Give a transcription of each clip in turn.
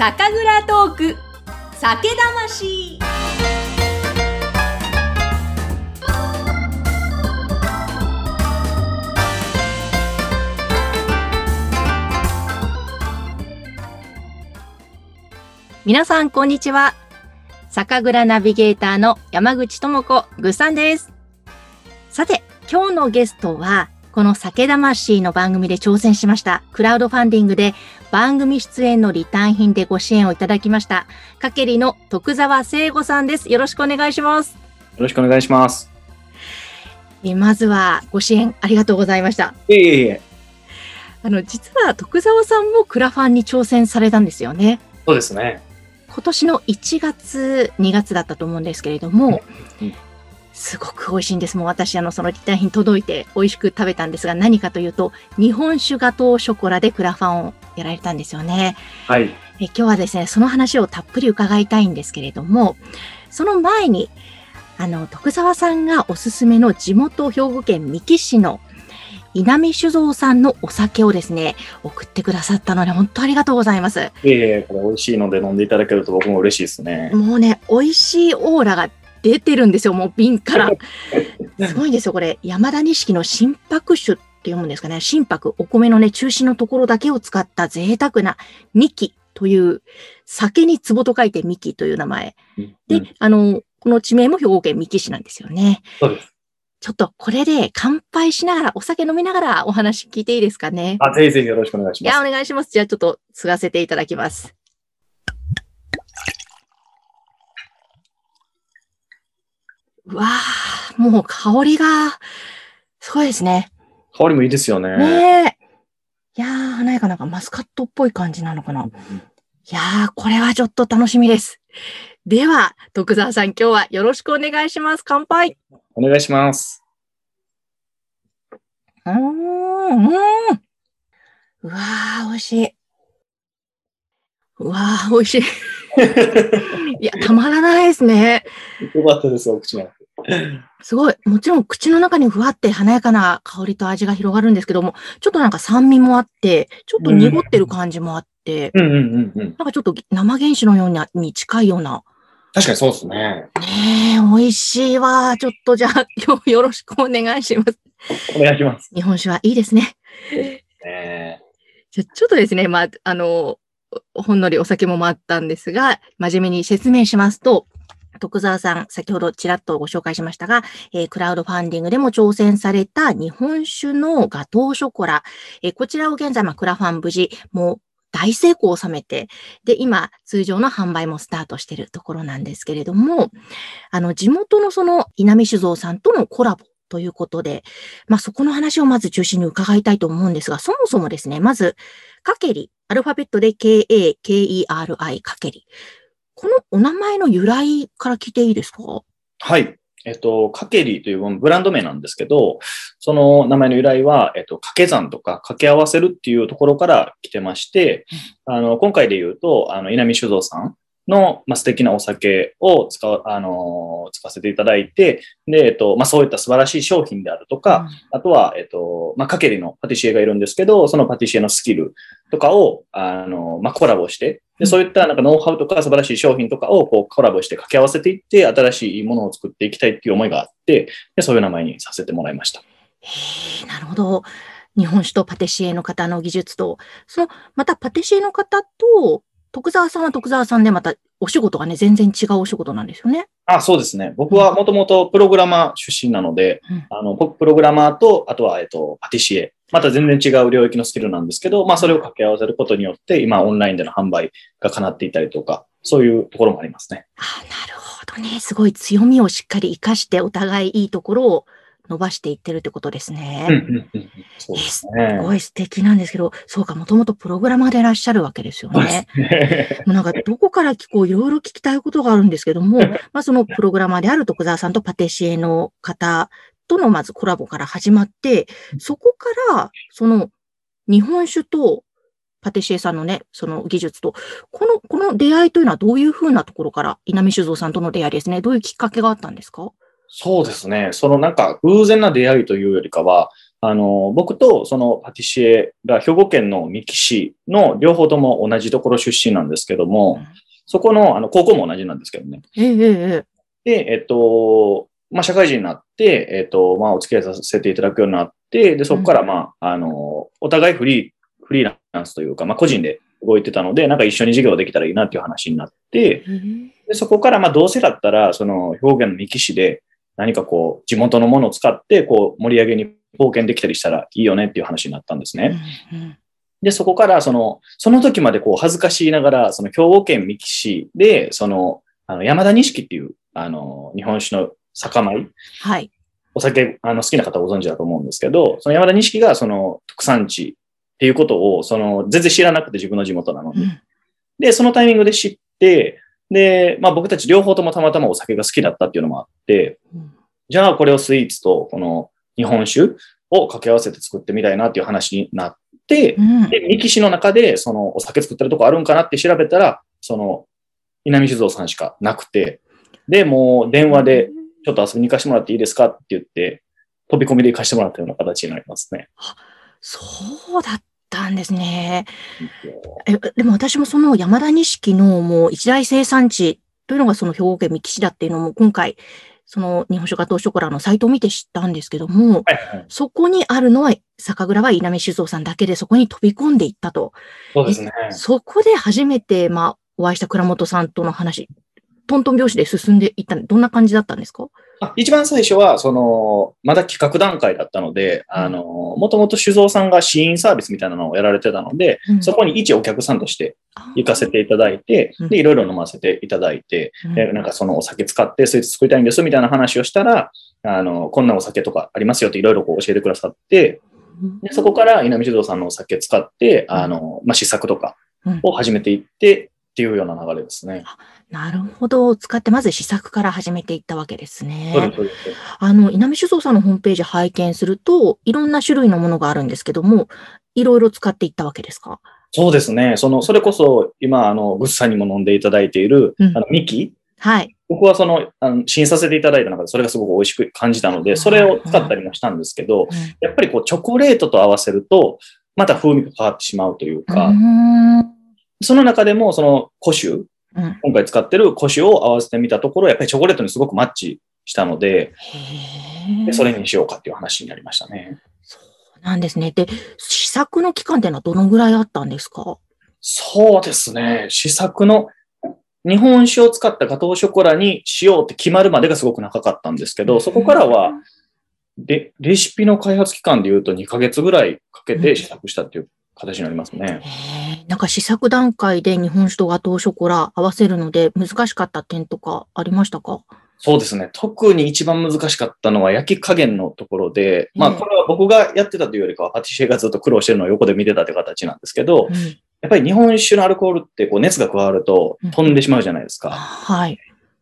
酒蔵トーク。酒魂。皆さんこんにちは。酒蔵ナビゲーターの山口智子ぐっさんです。さて今日のゲストはこの酒魂の番組で挑戦しましたクラウドファンディングで番組出演のリターン品でご支援をいただきましたかけりの徳澤聖吾さんです。よろしくお願いします。よろしくお願いします。えまずはご支援ありがとうございました。いえいえあの実は徳澤さんもクラファンに挑戦されたんですよね。そうですね。今年の1月2月だったと思うんですけれどもうんすごく美味しいんです。もう私あのそのリターン品届いて美味しく食べたんですが何かというと日本酒ガトーショコラでクラファンをやられたんですよねはい。え今日はですねその話をたっぷり伺いたいんですけれどもその前にあの徳澤さんがおすすめの地元兵庫県三木市の稲見酒造さんのお酒をですね送ってくださったので本当ありがとうございますいえいえ、これ美味しいので飲んでいただけると僕も嬉しいですね。もうね、美味しいオーラが出てるんですよ、もう瓶から。すごいんですよ、これ。山田錦の心拍酒って読むんですかね。心拍、お米のね、中心のところだけを使った贅沢なミキという、酒に壺と書いてミキという名前。で、うんあの、この地名も兵庫県三木市なんですよね。そうです。ちょっとこれで乾杯しながら、お酒飲みながらお話聞いていいですかね。あ、ぜひぜひよろしくお願いしいや、ます。お願いします。じゃあちょっと継がせていただきます。うわあ、もう香りが、すごいですね。香りもいいですよね。ねえ。いやー、華やかなんかマスカットっぽい感じなのかな。いやー、これはちょっと楽しみです。では、徳澤さん、今日はよろしくお願いします。乾杯。お願いします。うーん、うーん。うわー、美味しい。うわー、美味しい。いや、たまらないですね。よかったですよ、お口が。すごい。もちろん口の中にふわって華やかな香りと味が広がるんですけども、ちょっとなんか酸味もあって、ちょっと濁ってる感じもあって、うんうんうんうん。なんかちょっと生原酒のようなに近いような。確かにそうですね。ねえ、美味しいわ。ちょっとじゃあ今日よろしくお願いします。お願いします。日本酒はいいですね。ねじゃちょっとですね、まあ、あの、ほんのりお酒も回ったんですが、真面目に説明しますと、徳澤さん、先ほどちらっとご紹介しましたが、えークラウドファンディングでも挑戦された日本酒のガトーショコラ、えーこちらを現在、まあ、クラファン無事、もう大成功を収めて、で、今、通常の販売もスタートしているところなんですけれども、あの、地元のその稲見酒造さんとのコラボということで、まあ、そこの話をまず中心に伺いたいと思うんですが、そもそもですね、まず、かけり、アルファベットで K-A-K-E-R-I かけり。このお名前の由来から聞いていいですか？はい。えっと、カケリというブランド名なんですけど、その名前の由来は、えっと、掛け算とか掛け合わせるっていうところから来てまして、あの、今回で言うと、あの、稲見酒造さんの、まあ、素敵なお酒を使う、あの、使わせていただいて、で、えっと、まあ、そういった素晴らしい商品であるとか、あとは、えっと、まあ、かけりのパティシエがいるんですけど、そのパティシエのスキルとかを、あの、まあ、コラボして、うんで、そういったなんかノウハウとか素晴らしい商品とかをこうコラボして掛け合わせていって、新しいものを作っていきたいっていう思いがあって、で、そういう名前にさせてもらいました。なるほど。日本酒とパティシエの方の技術と、その、またパティシエの方と、徳澤さんは徳澤さんでまたお仕事がね、全然違うお仕事なんですよね。あ、そうですね。僕はもともとプログラマー出身なので、うんあの、僕プログラマーと、あとは、えっと、パティシエ。また全然違う領域のスキルなんですけど、まあ、それを掛け合わせることによって、今、オンラインでの販売が叶っていたりとか、そういうところもありますね。あなるほどね。すごい強みをしっかり活かして、お互いいいところを伸ばしていってるってことですね。うんうんうんうんそうですすね。ごい素敵なんですけど、そうか、もともとプログラマーでいらっしゃるわけですよね。もうなんか、どこから聞こう、いろいろ聞きたいことがあるんですけども、まあ、そのプログラマーである徳澤さんとパティシエの方とのまずコラボから始まって、そこから、その、日本酒とパティシエさんのね、その技術と、この、この出会いというのはどういうふうなところから、稲見酒造さんとの出会いですね。どういうきっかけがあったんですか？そうですね。そのなんか偶然な出会いというよりかは、あの、僕とそのパティシエが兵庫県の三木市の両方とも同じところ出身なんですけども、うんそこの、あの、高校も同じなんですけどね。ええええで、えっと、まあ、社会人になって、えっと、まあ、お付き合いさせていただくようになって、で、そこから、まあ、あの、お互いフリー、フリーランスというか、まあ、個人で動いてたので、なんか一緒に授業できたらいいなっていう話になって、ええでそこから、まあ、どうせだったら、その、兵庫県の三木市で、何かこう、地元のものを使って、こう、盛り上げに貢献できたりしたらいいよねっていう話になったんですね。で、そこから、その、その時までこう、恥ずかしいながら、その、兵庫県三木市で、その、あの、山田錦っていう、あの、日本酒の酒米、はい。お酒、あの、好きな方はご存知だと思うんですけど、その山田錦が、その、特産地っていうことを、その、全然知らなくて自分の地元なので。うん。で、そのタイミングで知って、で、まあ僕たち両方ともたまたまお酒が好きだったっていうのもあって、うん。じゃあこれをスイーツと、この日本酒を掛け合わせて作ってみたいなっていう話になって、うん。で、三木市の中で、その、お酒作ってるとこあるんかなって調べたら、その、南酒造さんしかなくて、で、もう電話で、ちょっと遊びに行かせてもらっていいですかって言って、飛び込みで行かせてもらったような形になりますね。そうだったんですね。え、でも私もその山田錦のもう一大生産地というのがその兵庫県三木市だっていうのも今回、その日本酒ガトーショコラのサイトを見て知ったんですけども、はいはい。そこにあるのは酒蔵は稲見酒造さんだけでそこに飛び込んでいったと。そうですね。そこで初めて、まあ、お会いした倉本さんとの話、トントン拍子で進んでいったのどんな感じだったんですか？あ一番最初は、その、まだ企画段階だったので、あの、もともと酒造さんが試飲サービスみたいなのをやられてたので、うん。そこに一お客さんとして行かせていただいてうん、で、いろいろ飲ませていただいて、うん。でなんかそのお酒使ってスイーツ作りたいんですみたいな話をしたら、あの、こんなお酒とかありますよっていろいろこう教えてくださって、でそこから稲見酒造さんのお酒使って、あの、まあ、試作とかを始めていってっていうような流れですね。なるほど。使ってまず試作から始めていったわけですね。そうですそうですあの、稲見酒造さんのホームページ拝見すると、いろんな種類のものがあるんですけども、いろいろ使っていったわけですか？そうですね。その、それこそ今、あの、グッさんにも飲んでいただいている、うんあの、ミキはい。僕はその、あの、試飲させていただいた中でそれがすごく美味しく感じたので、それを使ったりもしたんですけど、やっぱりこう、チョコレートと合わせると、また風味が変わってしまうといううか、ーんその中でも、その、古酒、うん今回使ってる古酒を合わせてみたところ、やっぱりチョコレートにすごくマッチしたので。でそれにしようかっていう話になりましたね。そうなんですね。で、試作の期間っていうのはどのぐらいあったんですか？そうですね。試作の、日本酒を使ったガトーショコラにしようって決まるまでがすごく長かったんですけど、そこからは、で、レシピの開発期間で言うと2ヶ月ぐらいかけて試作したっていう形になりますね。なんか試作段階で日本酒とガトーショコラ合わせるので難しかった点とかありましたか？そうですね。特に一番難しかったのは焼き加減のところで、まあええこれは僕がやってたというよりかは、パティシエがずっと苦労してるのを横で見てたという形なんですけど、うんやっぱり日本酒のアルコールってこう熱が加わるとうん飛んでしまうじゃないですか。はい。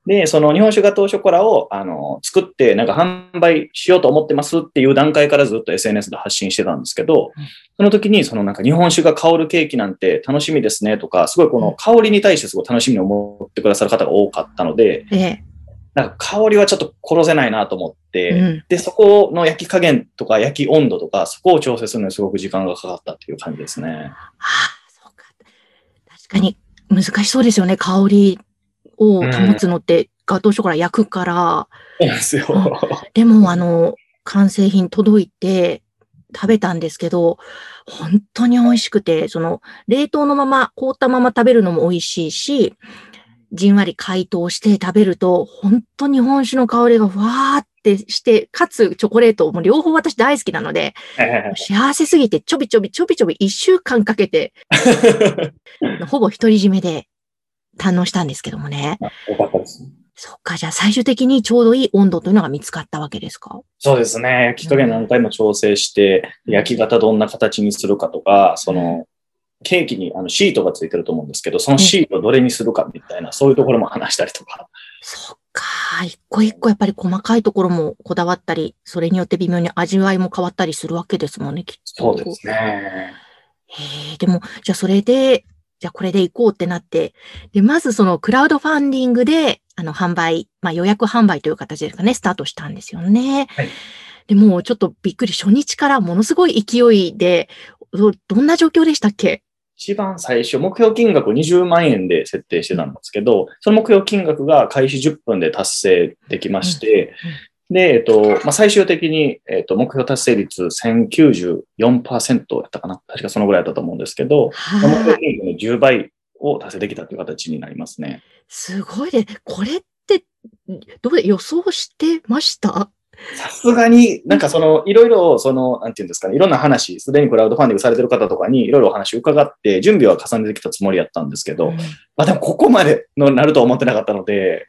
で、その日本酒ガトーショコラをあの作ってなんか販売しようと思ってますっていう段階からずっと SNS で発信してたんですけどうん、その時にそのなんか日本酒が香るケーキなんて楽しみですねとか、すごいこの香りに対してすごい楽しみに思ってくださる方が多かったので、ええ。なんか香りはちょっと殺せないなと思って、うんで、そこの焼き加減とか焼き温度とか、そこを調整するのにすごく時間がかかったっていう感じですね。ああ、そうか。確かに難しそうですよね。香りを保つのって、ガトーショコラ焼くから。ですよ。でも、あの、完成品届いて食べたんですけど、本当に美味しくて、その、冷凍のまま、凍ったまま食べるのも美味しいし、じんわり解凍して食べると、本当に日本酒の香りがふわーってして、かつチョコレートも両方私大好きなので、幸せすぎてちょびちょびちょびちょび一週間かけて、ほぼ独り占めで堪能したんですけどもね。よかったです。そっか、じゃあ最終的にちょうどいい温度というのが見つかったわけですか？そうですね。焼き加減何回も調整して、焼き型どんな形にするかとか、その、ケーキにあのシートがついてると思うんですけど、そのシートをどれにするかみたいな、そういうところも話したりとか。そっか、一個一個やっぱり細かいところもこだわったり、それによって微妙に味わいも変わったりするわけですもんね、きっと。そうですね。へえ、でも、じゃあそれで、じゃあこれで行こうってなって、で、まずそのクラウドファンディングで、あの、販売、まあ予約販売という形ですかね、スタートしたんですよね。はい。でもちょっとびっくり、初日からものすごい勢いで、どどんな状況でしたっけ？一番最初、目標金額を20万円で設定してたんですけど、その目標金額が開始10分で達成できまして、で、えっと、まあ、最終的に、えっと、目標達成率1094%やったかな確かそのぐらいだったと思うんですけど、目標はい。金額の10倍を達成できたという形になりますね。すごいで、これって、どうで予想してました？さすがに、なんかその、いろいろ、その、なんていうんですかね、いろんな話、すでにクラウドファンディングされてる方とかに、いろいろお話伺って、準備は重ねてきたつもりやったんですけど、うん。まあでもここまでのなるとは思ってなかったので、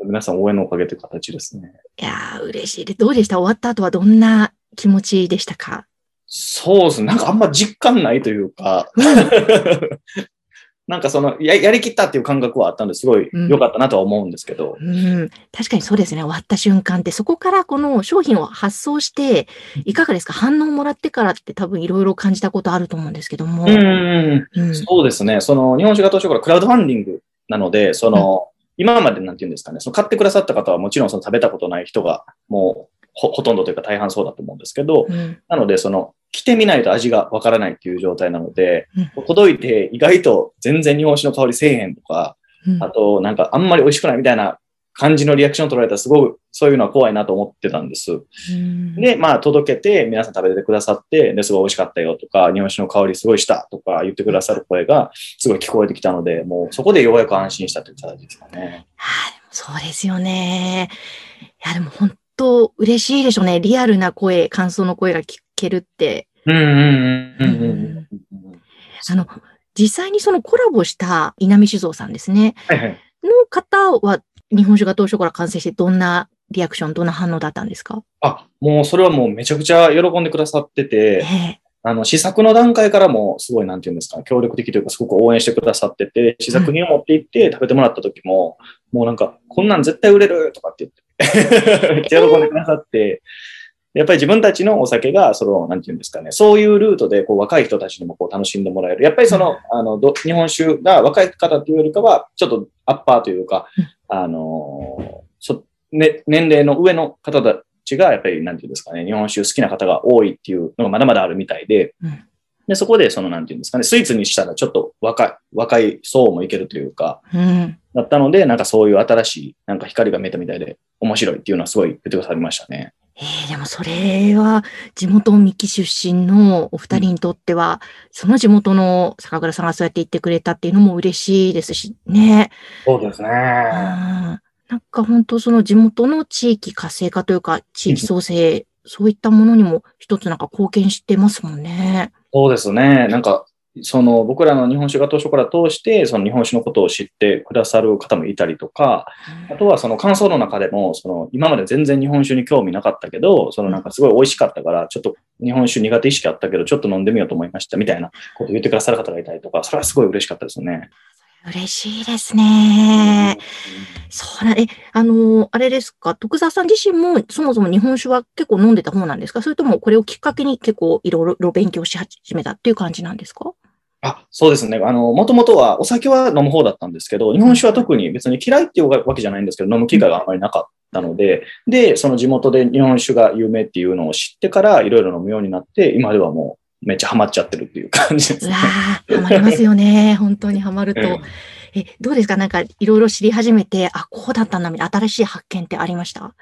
うん。皆さん応援のおかげという形ですね。いやー、嬉しい。です。どうでした？終わった後はどんな気持ちでしたか？そうですね。なんかあんま実感ないというか、なんかそのや、やりきったっていう感覚はあったんですごい良かったなとは思うんですけど、うん、確かにそうですね。終わった瞬間って、そこからこの商品を発送して、いかがですか？反応もらってからって多分いろいろ感じたことあると思うんですけども。うん。うん。うんそうですね。その、日本酒が当初からクラウドファンディングなので、その、今までなんていうんですかね、その買ってくださった方はもちろんその食べたことない人がもうほほとんどというか大半そうだと思うんですけど、うん。なのでその、来てみないと味がわからないっていう状態なので、うん届いて意外と全然日本酒の香りせえへんとか、うんあとなんかあんまり美味しくないみたいな感じのリアクションを取られたらすごくそういうのは怖いなと思ってたんです。うんで、まあ届けて皆さん食べてくださって、で、すごい美味しかったよとか、日本酒の香りすごいしたとか言ってくださる声がすごい聞こえてきたので、もうそこでようやく安心したという形ですかね。はい、そうですよね。いや、でも本当嬉しいでしょうね。リアルな声、感想の声が聞けるって。あの、実際にそのコラボした稲見酒造さんですね。はいはい。の方は日本酒が当初から完成してどんなリアクション、どんな反応だったんですかあ、もうそれはもうめちゃくちゃ喜んでくださってて、えあの、試作の段階からもすごい、なんていうんですか、協力的というか、すごく応援してくださってて、試作品を持って行って食べてもらった時も、もうなんか、こんなん絶対売れるとかって言って、めっちゃ喜んでくださって、やっぱり自分たちのお酒が、その、なんていうんですかね、そういうルートで、こう、若い人たちにもこう、楽しんでもらえる。やっぱりその、あの、ど日本酒が若い方っていうよりかは、ちょっとアッパーというかうん、あの、そ、ね、年齢の上の方たちが、やっぱり、なんていうんですかね、日本酒好きな方が多いっていうのがまだまだあるみたいで、うんで、そこで、その、なんていうんですかね、スイーツにしたらちょっと若い、若い層もいけるというか、うん。だったので、なんかそういう新しい、なんか光が見えたみたいで、面白いっていうのはすごい言ってくださりましたね。えーでもそれは地元三木出身のお二人にとっては、その地元の坂倉さんがそうやって言ってくれたっていうのも嬉しいですしね。そうですね。うんなんか本当その地元の地域活性化というか、地域創生、そういったものにも一つなんか貢献してますもんね。そうですね。なんか、その僕らの日本酒が当初から通して、その日本酒のことを知ってくださる方もいたりとか、あとはその感想の中でも、その今まで全然日本酒に興味なかったけど、そのなんかすごい美味しかったから、ちょっと日本酒苦手意識あったけど、ちょっと飲んでみようと思いましたみたいなことを言ってくださる方がいたりとか、それはすごい嬉しかったですね。嬉しいですね。そうな、え、あの、あれですか、徳沢さん自身もそもそも日本酒は結構飲んでた方なんですか？それともこれをきっかけに結構いろいろ勉強し始めたっていう感じなんですか？あ、そうですね。あの、もともとはお酒は飲む方だったんですけど、日本酒は特に別に嫌いっていうわけじゃないんですけど、飲む機会があまりなかったので、で、その地元で日本酒が有名っていうのを知ってから、いろいろ飲むようになって、今ではもうめっちゃハマっちゃってるっていう感じですねうわ。ー、ハマりますよね。本当にハマると。うんえ、どうですか？なんかいろいろ知り始めて、あ、こうだったんだ、みたいな新しい発見ってありました？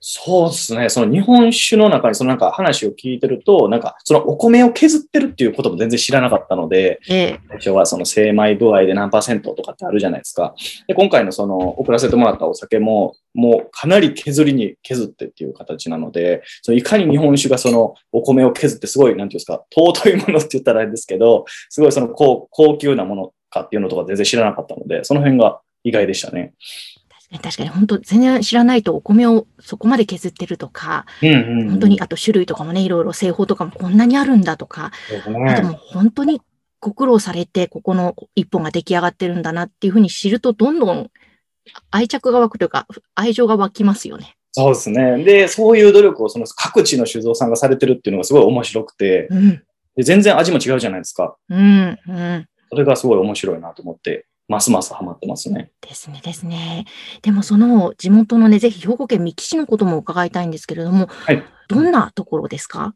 そうですね。その日本酒の中にそのなんか話を聞いてると、なんかそのお米を削ってるっていうことも全然知らなかったので、ええ。最初はその精米度合いで何パーセントとかってあるじゃないですか。で、今回のその送らせてもらったお酒も、もうかなり削りに削ってっていう形なので、そのいかに日本酒がそのお米を削ってすごい、なんていうんですか、尊いものって言ったらあれですけど、すごいその高高級なものかっていうのとか全然知らなかったので、その辺が意外でしたね。確かに本当全然知らないとお米をそこまで削ってるとか、うんうん、うん。本当に、あと種類とかもね、いろいろ製法とかもこんなにあるんだとか、そうですあともね。う本当にご苦労されて、ここの一本が出来上がってるんだなっていうふうに知ると、どんどん愛着が湧くというか、愛情が湧きますよね。そうですね。で、そういう努力をその各地の酒造さんがされてるっていうのがすごい面白くて、うん。で全然味も違うじゃないですか。うん。うん。それがすごい面白いなと思ってますますハマってますね。ですね、ですね。でもその地元のね、ぜひ兵庫県三木市のことも伺いたいんですけれども、はい、どんなところですか？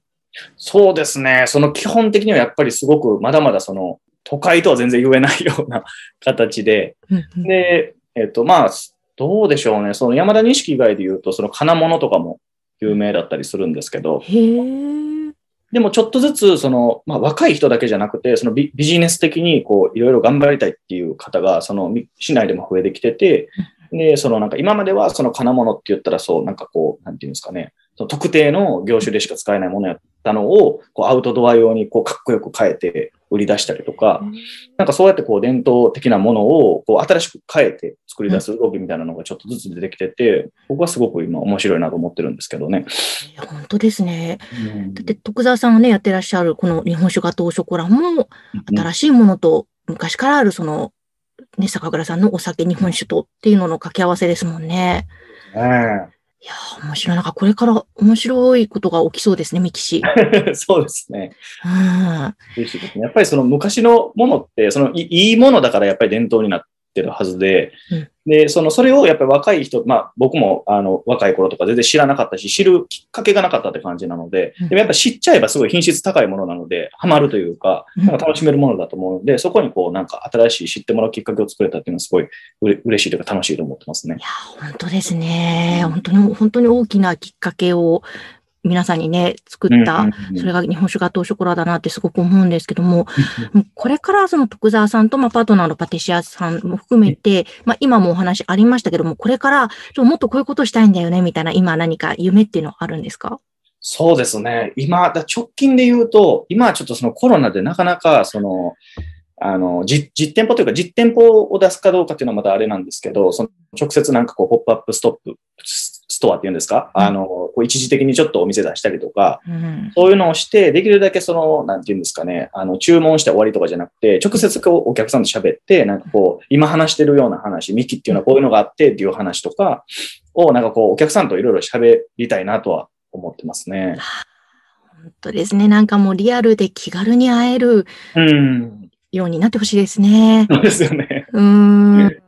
そうですね。その基本的にはやっぱりすごくまだまだその都会とは全然言えないような形で、うんうんで、えっ、と、まあ、どうでしょうね。その山田錦以外で言うと、その金物とかも有名だったりするんですけど、へえ。でもちょっとずつ、その、まあ若い人だけじゃなくて、そのビビジネス的にこう、いろいろ頑張りたいっていう方が、そのみ市内でも増えてきてて、で、そのなんか今まではその金物って言ったらそう、なんかこう、なんていうんですかね、その特定の業種でしか使えないものやったのを、こうアウトドア用にこうかっこよく変えて売り出したりとか、なんかそうやってこう伝統的なものをこう新しく変えて作り出す動きみたいなのがちょっとずつ出てきてて、僕はすごく今面白いなと思ってるんですけどね。いや本当ですね。うんだって徳沢さんがね、やってらっしゃるこの日本酒ガトーショコラも、新しいものと昔からあるその、ね、坂倉さんのお酒、日本酒とっていうのの掛け合わせですもんね。ねいやー、面白い。なんかこれから面白いことが起きそうですね、ミキシ。え そうですね。うん。やっぱりその昔のものって、そのいいいものだからやっぱり伝統になってるはずで、うんで、その、それをやっぱり若い人、まあ僕もあの若い頃とか全然知らなかったし、知るきっかけがなかったって感じなので、うんでもやっぱ知っちゃえばすごい品質高いものなので、ハマるというか、うんなんか楽しめるものだと思うので、そこにこうなんか新しい知ってもらうきっかけを作れたっていうのはすごいうれ嬉しいというか楽しいと思ってますねい。やー、本当ですね。本当に、本当に大きなきっかけを皆さんにね、作った、それが日本酒ガトーショコラだなってすごく思うんですけども、これからその徳沢さんと、まあ、パートナーのパティシアさんも含めて、まあ、今もお話ありましたけども、これから、もっとこういうことしたいんだよね、みたいな、今何か夢っていうのはあるんですか？そうですね。今、だ直近で言うと、今はちょっとそのコロナでなかなか、その、あの、実、実店舗というか、実店舗を出すかどうかっていうのはまたあれなんですけど、その直接なんかこう、ポップアップストップ、トアっていうんですか、うんあの、こう一時的にちょっとお店出したりとか、うん。そういうのをして、できるだけその、なんていうんですかね、あの、注文して終わりとかじゃなくて、直接こう、お客さんと喋って、なんかこう、今話してるような話、ミキっていうのはこういうのがあってっていう話とかを、なんかこう、お客さんといろいろ喋りたいなとは思ってますね。本当ですね。なんかもうリアルで気軽に会えるうん。ようになってほしいですね。そうですよね。うーん。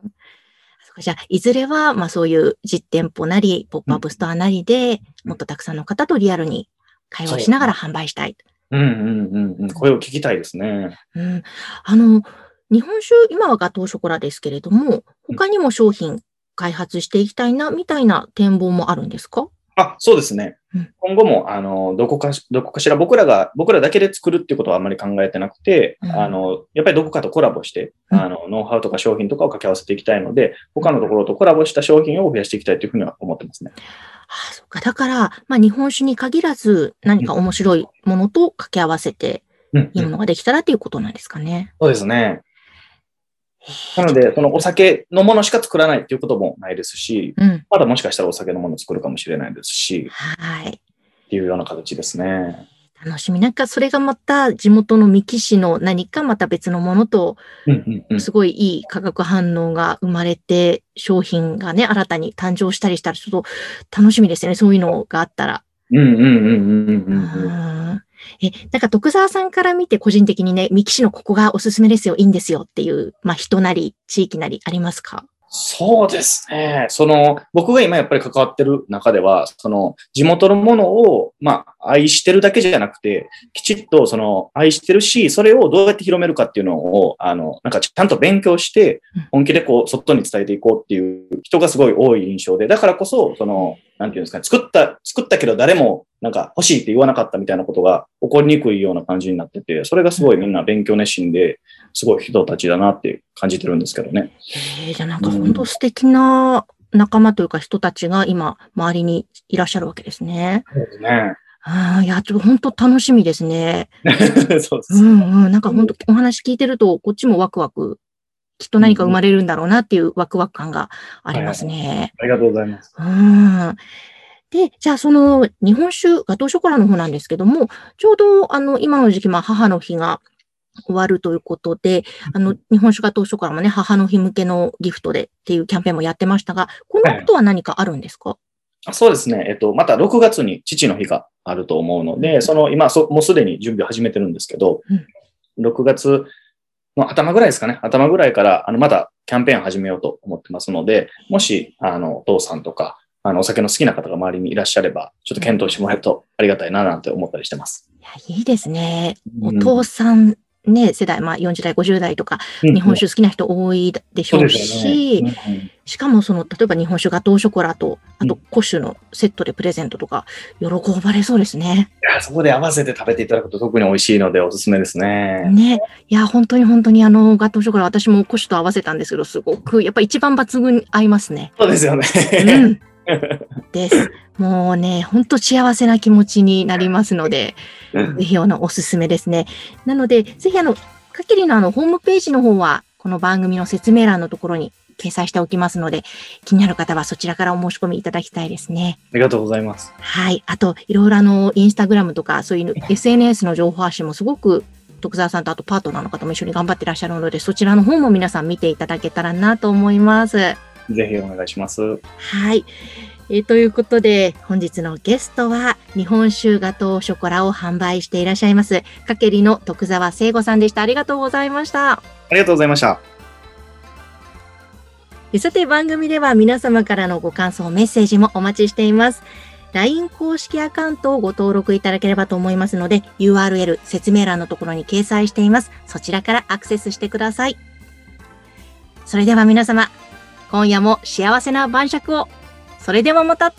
じゃあ、いずれは、まあそういう実店舗なり、ポップアップストアなりで、もっとたくさんの方とリアルに会話をしながら販売したい。うんうんうんうん。声を聞きたいですね。うん。あの、日本酒、今はガトーショコラですけれども、他にも商品開発していきたいな、みたいな展望もあるんですか？あ、そうですねうん。今後も、あの、どこかし、どこかしら僕らが、僕らだけで作るっていうことはあんまり考えてなくて、うんあの、やっぱりどこかとコラボして、うんあの、ノウハウとか商品とかを掛け合わせていきたいので、他のところとコラボした商品を増やしていきたいというふうには思ってますね。ああ、そっか。だから、まあ日本酒に限らず、何か面白いものと掛け合わせて、うん、いいものができたらっていうことなんですかね。そうですね。なので、そのお酒のものしか作らないっていうこともないですし、うん。まだもしかしたらお酒のものを作るかもしれないですし、はい。っていうような形ですね。楽しみ。なんかそれがまた地元の三木市の何かまた別のものと。すごいいい化学反応が生まれて、商品がね、新たに誕生したりしたら、ちょっと楽しみですね。そういうのがあったら。うんうんうんうんうんううん。んえ、なんか徳沢さんから見て個人的にね、三木市のここがおすすめですよ、いいんですよっていう、まあ人なり、地域なりありますか？そうですね。その、僕が今やっぱり関わってる中では、その、地元のものを、まあ、愛してるだけじゃなくて、きちっと、その、愛してるし、それをどうやって広めるかっていうのを、あの、なんかちゃんと勉強してうん、本気でこう、外に伝えていこうっていう人がすごい多い印象で、だからこそ、その、なんていうんですかね、作った、作ったけど誰も、なんか欲しいって言わなかったみたいなことが起こりにくいような感じになってて、それがすごいみんな勉強熱心で、すごい人たちだなって感じてるんですけどね。えー、じゃあなんか本当素敵な仲間というか人たちが今、周りにいらっしゃるわけですね。そうですね。ああ、いや、ちょっと本当楽しみですね。そうですうんうん。なんか本当お話聞いてると、こっちもワクワク、きっと何か生まれるんだろうなっていうワクワク感がありますね。ありがとうございます。うん。で、じゃあその日本酒、ガトーショコラの方なんですけども、ちょうどあの今の時期、まあ母の日が終わるということで、あの日本酒ガトーショコラもね、母の日向けのギフトでっていうキャンペーンもやってましたが、このことは何かあるんですか、あそうですね。えっと、また6月に父の日があると思うので、その今そ、もうすでに準備を始めてるんですけど、6月の頭ぐらいですかね。頭ぐらいから、あの、またキャンペーン始めようと思ってますので、もし、あの、お父さんとか、あの、お酒の好きな方が周りにいらっしゃれば、ちょっと検討してもらえるとありがたいな、なんて思ったりしてます。いやいいですね。おうん父さん、ね、世代、まあ40代、50代とか、日本酒好きな人多いでしょうそうですよし、ね。うんしかもその、例えば日本酒ガトーショコラと、あとう古酒のセットでプレゼントとか、喜ばれそうですね。いや、そこで合わせて食べていただくと特に美味しいのでおすすめですね。ね。いや、本当に本当にあの、ガトーショコラ、私も古酒と合わせたんですけど、すごく、やっぱ一番抜群に合いますね。そうですよね。うん。です。もうね、本当幸せな気持ちになりますので、ぜひあの、おすすめですね。なので、ぜひあの、かけりのあの、ホームページの方は、この番組の説明欄のところに掲載しておきますので、気になる方はそちらからお申し込みいただきたいですね。ありがとうございます。はい。あと、いろいろあの、インスタグラムとか、そういう SNS の情報発信もすごく、徳沢さんとあとパートナーの方も一緒に頑張ってらっしゃるので、そちらの方も皆さん見ていただけたらなと思います。ぜひお願いします。はい。えーということで、本日のゲストは、日本酒ガトーショコラを販売していらっしゃいます、かけりの徳沢聖吾さんでした。ありがとうございました。ありがとうございました。えさて、番組では皆様からのご感想、メッセージもお待ちしています。LINE 公式アカウントをご登録いただければと思いますので、URL 説明欄のところに掲載しています。そちらからアクセスしてください。それでは皆様、今夜も幸せな晩酌を。それではまた。